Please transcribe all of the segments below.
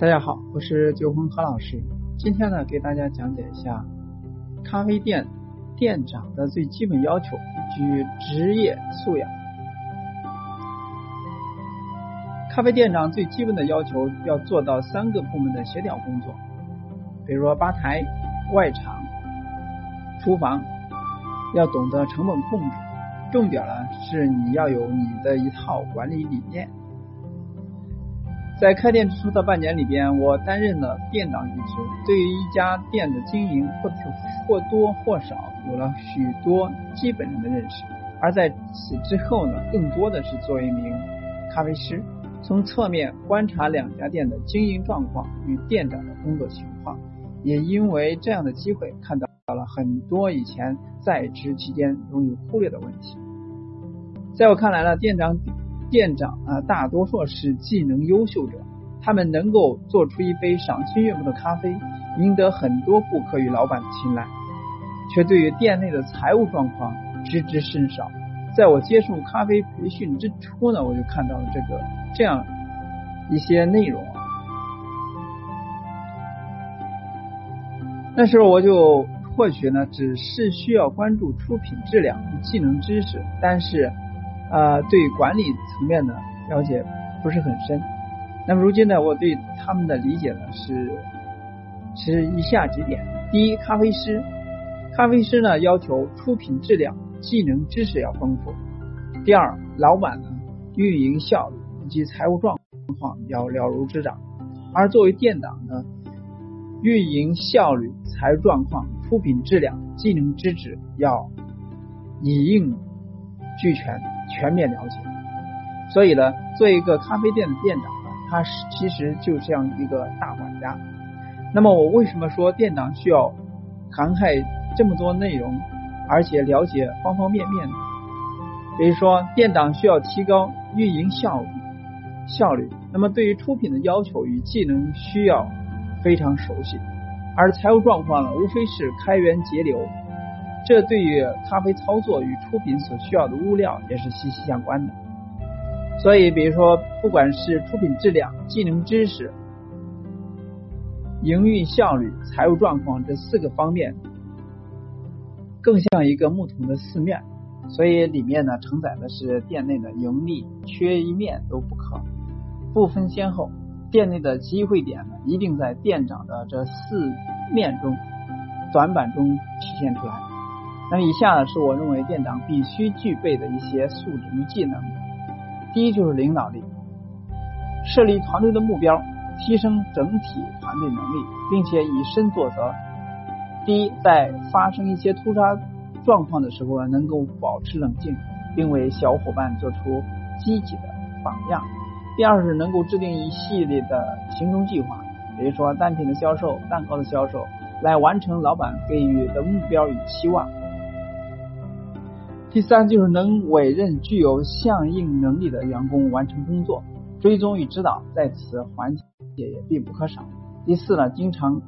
大家好，我是九峰何老师。今天呢，给大家讲解一下咖啡店店长的最基本要求及职业素养。咖啡店长最基本的要求要做到三个部门的协调工作，比如说吧台、外场、厨房，要懂得成本控制。重点呢是你要有你的一套管理理念。在开店之初的半年里边，我担任了店长一职，对于一家店的经营，或或多或少有了许多基本上的认识。而在此之后呢，更多的是作为一名咖啡师，从侧面观察两家店的经营状况与店长的工作情况，也因为这样的机会，看到了很多以前在职期间容易忽略的问题。在我看来呢，店长。店长啊，大多数是技能优秀者，他们能够做出一杯赏心悦目的咖啡，赢得很多顾客与老板的青睐，却对于店内的财务状况知之甚少。在我接受咖啡培训之初呢，我就看到了这个这样一些内容。那时候我就或许呢，只是需要关注出品质量与技能知识，但是。呃，对管理层面的了解不是很深。那么如今呢，我对他们的理解呢是是以下几点：第一，咖啡师，咖啡师呢要求出品质量、技能知识要丰富；第二，老板呢运营效率以及财务状况要了如指掌；而作为店长呢，运营效率、财务状况、出品质量、技能知识要一应俱全。全面了解，所以呢，做一个咖啡店的店长呢，他是其实就像一个大管家。那么我为什么说店长需要涵盖这么多内容，而且了解方方面面呢？比如说，店长需要提高运营效率，效率。那么对于出品的要求与技能需要非常熟悉，而财务状况呢，无非是开源节流。这对于咖啡操作与出品所需要的物料也是息息相关的。所以，比如说，不管是出品质量、技能知识、营运效率、财务状况这四个方面，更像一个木桶的四面，所以里面呢承载的是店内的盈利，缺一面都不可，不分先后。店内的机会点，一定在店长的这四面中、短板中体现出来。那么以下呢，是我认为店长必须具备的一些素质与技能。第一就是领导力，设立团队的目标，提升整体团队能力，并且以身作则。第一，在发生一些突发状况的时候呢，能够保持冷静，并为小伙伴做出积极的榜样。第二是能够制定一系列的行动计划，比如说单品的销售、蛋糕的销售，来完成老板给予的目标与期望。第三就是能委任具有相应能力的员工完成工作，追踪与指导在此环节也必不可少。第四呢，经常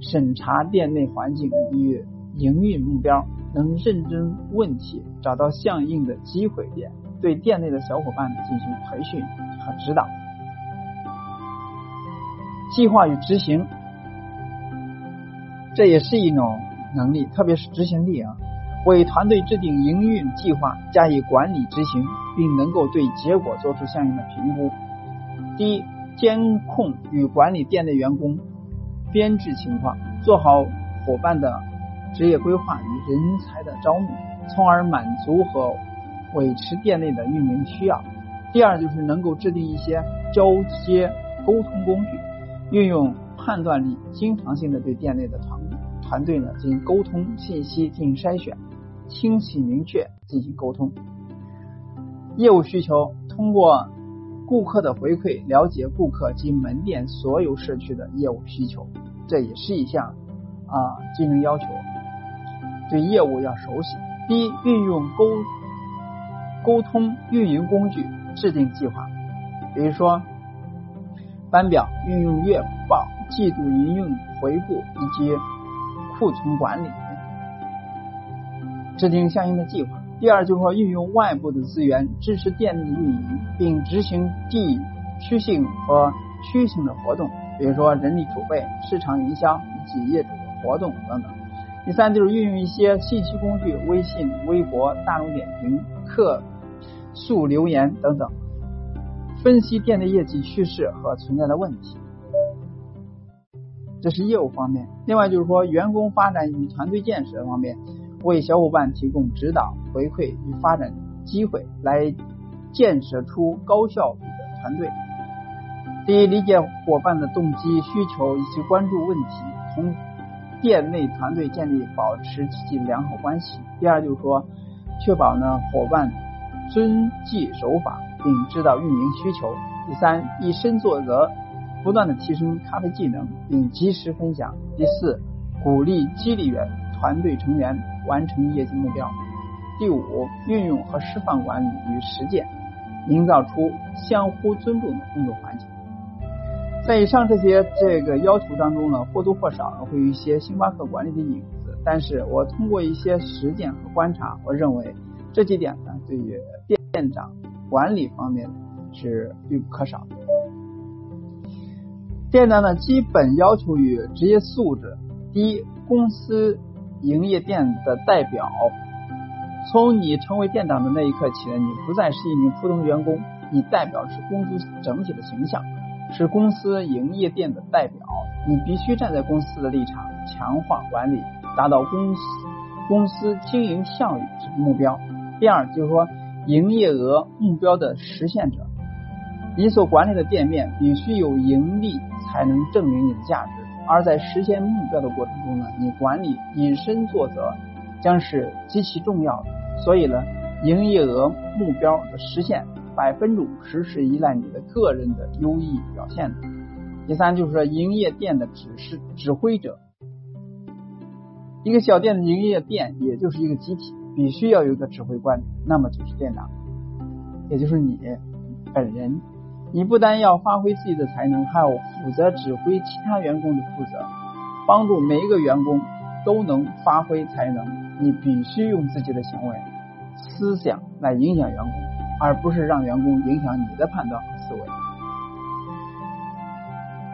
审查店内环境与营运目标，能认真问题，找到相应的机会点，对店内的小伙伴进行培训和指导。计划与执行，这也是一种能力，特别是执行力啊。为团队制定营运计划，加以管理执行，并能够对结果做出相应的评估。第一，监控与管理店内员工编制情况，做好伙伴的职业规划与人才的招募，从而满足和维持店内的运营需要。第二，就是能够制定一些交接沟通工具，运用判断力，经常性的对店内的团团队呢进行沟通信息，进行筛选。清晰明确进行沟通，业务需求通过顾客的回馈了解顾客及门店所有社区的业务需求，这也是一项啊技能要求。对业务要熟悉。第一，运用沟沟通运营工具制定计划，比如说班表，运用月报、季度营运回顾以及库存管理。制定相应的计划。第二，就是说运用外部的资源支持店内的运营，并执行地区性和区性的活动，比如说人力储备、市场营销以及业主的活动等等。第三就是运用一些信息工具，微信、微博、大众点评、客诉留言等等，分析店的业绩趋势和存在的问题。这是业务方面。另外就是说，员工发展与团队建设方面，为小伙伴提供指导、回馈与发展机会，来建设出高效率的团队。第一，理解伙伴的动机、需求以及关注问题，同店内团队建立保持积极良好关系。第二，就是说，确保呢伙伴遵纪守法，并知道运营需求。第三，以身作则。不断的提升咖啡技能，并及时分享。第四，鼓励激励员团队成员完成业绩目标。第五，运用和示范管理与实践，营造出相互尊重的工作环境。在以上这些这个要求当中呢，或多或少会有一些星巴克管理的影子。但是我通过一些实践和观察，我认为这几点呢，对于店长管理方面是必不可少的。店长的基本要求与职业素质：第一，公司营业店的代表。从你成为店长的那一刻起，你不再是一名普通员工，你代表是公司整体的形象，是公司营业店的代表。你必须站在公司的立场，强化管理，达到公司公司经营效益目标。第二，就是说营业额目标的实现者。你所管理的店面必须有盈利。才能证明你的价值，而在实现目标的过程中呢，你管理以身作则将是极其重要的。所以呢，营业额目标的实现百分之五十是依赖你的个人的优异表现的。第三就是说，营业店的指示指挥者，一个小店的营业店也就是一个集体，必须要有一个指挥官，那么就是店长，也就是你本人。你不单要发挥自己的才能，还要负责指挥其他员工的负责，帮助每一个员工都能发挥才能。你必须用自己的行为、思想来影响员工，而不是让员工影响你的判断和思维。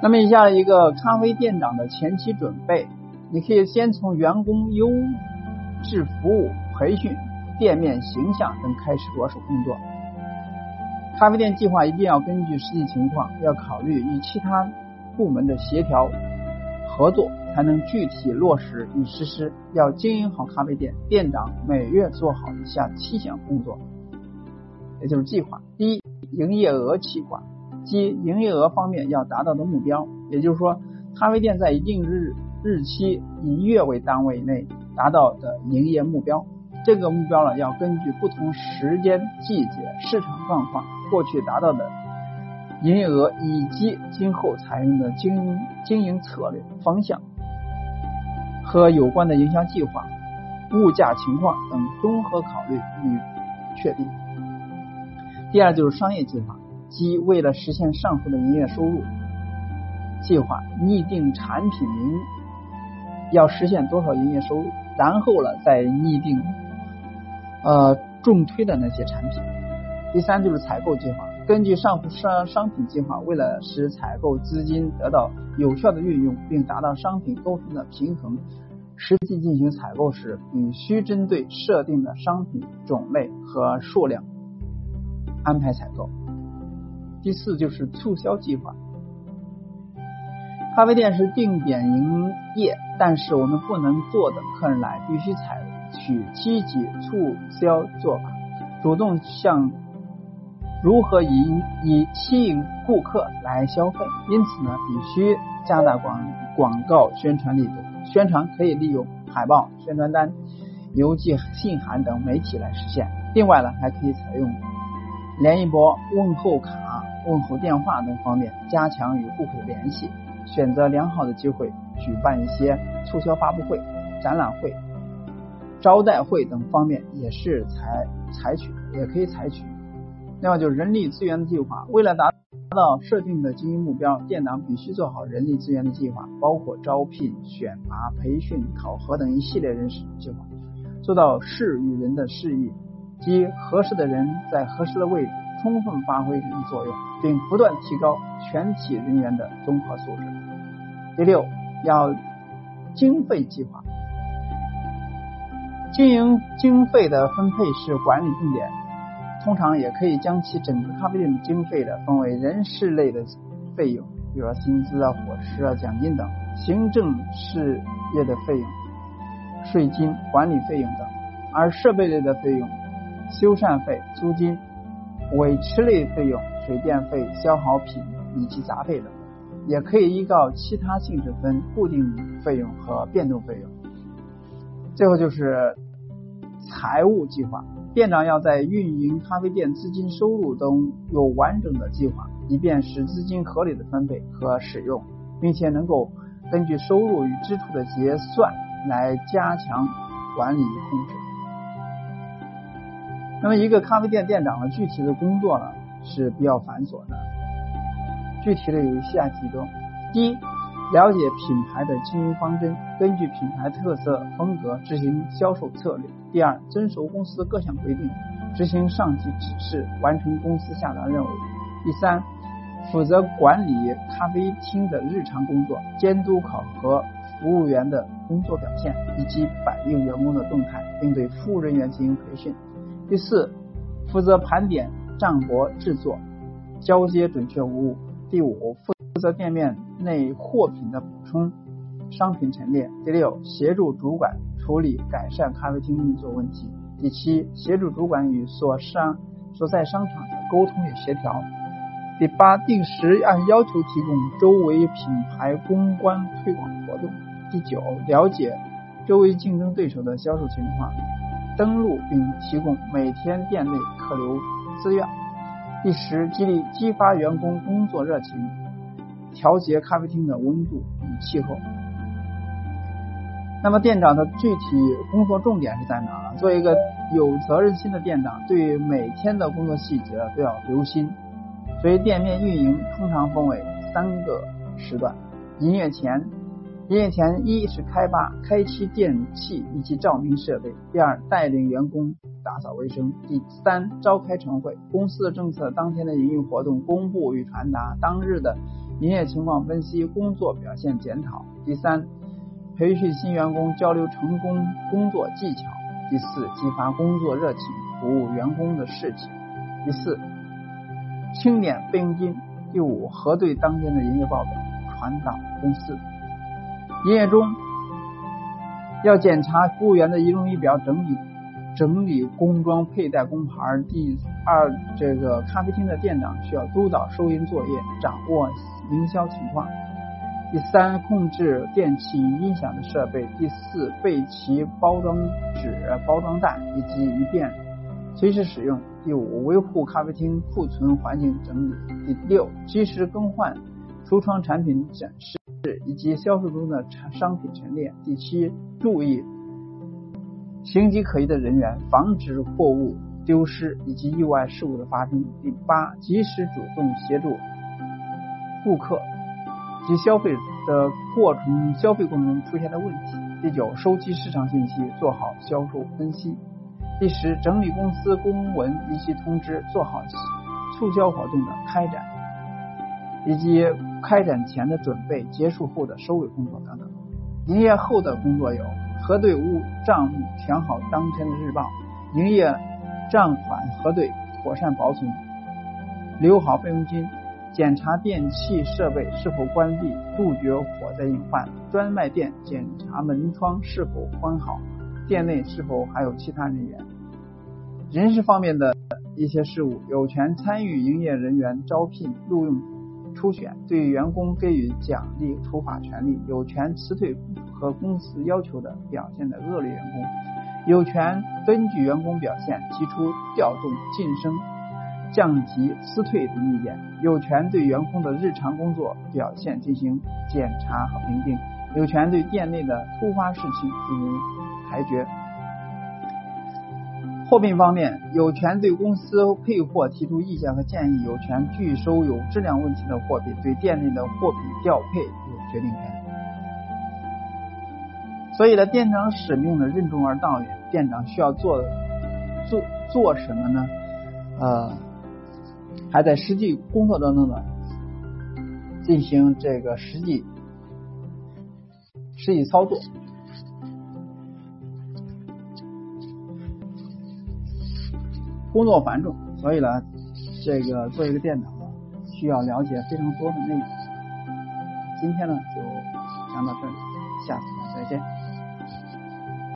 那么，以下一个咖啡店长的前期准备，你可以先从员工优质服务、培训、店面形象等开始着手工作。咖啡店计划一定要根据实际情况，要考虑与其他部门的协调合作，才能具体落实与实施。要经营好咖啡店，店长每月做好以下七项工作，也就是计划：第一，营业额计划，即营业额方面要达到的目标，也就是说，咖啡店在一定日日期以月为单位内达到的营业目标。这个目标呢，要根据不同时间、季节、市场状况。过去达到的营业额以及今后采用的经营经营策略方向和有关的营销计划、物价情况等综合考虑与确定。第二就是商业计划，即为了实现上述的营业收入计划，拟定产品名要实现多少营业收入，然后呢再拟定呃重推的那些产品。第三就是采购计划，根据上述商商品计划，为了使采购资金得到有效的运用，并达到商品沟通的平衡，实际进行采购时，必须针对设定的商品种类和数量安排采购。第四就是促销计划，咖啡店是定点营业，但是我们不能坐等客人来，必须采取积极促销做法，主动向。如何以以吸引顾客来消费？因此呢，必须加大广广告宣传力度。宣传可以利用海报、宣传单、邮寄信函等媒体来实现。另外呢，还可以采用联谊波、问候卡、问候电话等方面加强与顾客的联系。选择良好的机会举办一些促销发布会、展览会、招待会等方面也是采采取，也可以采取。另外就是人力资源的计划，为了达到设定的经营目标，店长必须做好人力资源的计划，包括招聘、选拔、培训、考核等一系列人事计划，做到事与人的事宜，即合适的人在合适的位置充分发挥作用，并不断提高全体人员的综合素质。第六，要经费计划。经营经费的分配是管理重点，通常也可以将其整个咖啡店的经费的分为人事类的费用，比如说薪资啊、伙食啊、奖金等；行政事业的费用、税金、管理费用等；而设备类的费用、修缮费、租金、维持类费用、水电费、消耗品以及杂费等，也可以依照其他性质分固定费用和变动费用。最后就是财务计划，店长要在运营咖啡店资金收入中有完整的计划，以便使资金合理的分配和使用，并且能够根据收入与支出的结算来加强管理与控制。那么，一个咖啡店店长的具体的工作呢是比较繁琐的，具体的有以下几种：第一。了解品牌的经营方针，根据品牌特色风格执行销售策略。第二，遵守公司各项规定，执行上级指示，完成公司下达任务。第三，负责管理咖啡厅的日常工作，监督考核服务员的工作表现，以及反映员工的动态，并对服务人员进行培训。第四，负责盘点账簿制作，交接准确无误。第五，负责店面内货品的补充、商品陈列。第六，协助主管处理改善咖啡厅运作问题。第七，协助主管与所商所在商场的沟通与协调。第八，定时按要求提供周围品牌公关推广活动。第九，了解周围竞争对手的销售情况，登录并提供每天店内客流资料。第十，激励激发员工工作热情。调节咖啡厅的温度与气候。那么店长的具体工作重点是在哪？做一个有责任心的店长，对于每天的工作细节都要留心。所以店面运营通常分为三个时段：营业前，营业前一是开发、开启电器以及照明设备；第二，带领员工打扫卫生；第三，召开晨会，公司的政策、当天的营运活动公布与传达，当日的。营业情况分析、工作表现检讨。第三，培训新员工交流成功工作技巧。第四，激发工作热情，服务员工的士气。第四，清点备用金。第五，核对当天的营业报表，传达公司。营业中要检查服务员的仪容仪表，整理整理工装佩戴工牌。第二，这个咖啡厅的店长需要督导收银作业，掌握。营销情况。第三，控制电器音响的设备。第四，备齐包装纸、包装袋，以及以便随时使用。第五，维护咖啡厅库存环境整理。第六，及时更换橱窗产品展示以及销售中的产商品陈列。第七，注意形迹可疑的人员，防止货物丢失以及意外事故的发生。第八，及时主动协助。顾客及消费的过程，消费过程中出现的问题。第九，收集市场信息，做好销售分析。第十，整理公司公文以及通知，做好促销活动的开展，以及开展前的准备、结束后的收尾工作等等。营业后的工作有：核对物账目，填好当天的日报，营业账款核对，妥善保存，留好备用金。检查电器设备是否关闭，杜绝火灾隐患；专卖店检查门窗是否关好，店内是否还有其他人员。人事方面的一些事务，有权参与营业人员招聘、录用、初选，对员工给予奖励、处罚权利；有权辞退不符合公司要求的表现的恶劣员工；有权根据员工表现提出调动、晋升。降级辞退等意见，有权对员工的日常工作表现进行检查和评定，有权对店内的突发事情进行裁决。货品方面，有权对公司配货提出意见和建议，有权拒收有质量问题的货品，对店内的货品调配有决定权。所以呢，店长使命呢任重而道远，店长需要做做做什么呢？呃。还在实际工作当中呢进行这个实际实际操作。工作繁重，所以呢，这个做一个电脑需要了解非常多的内容。今天呢就讲到这里，下次再见。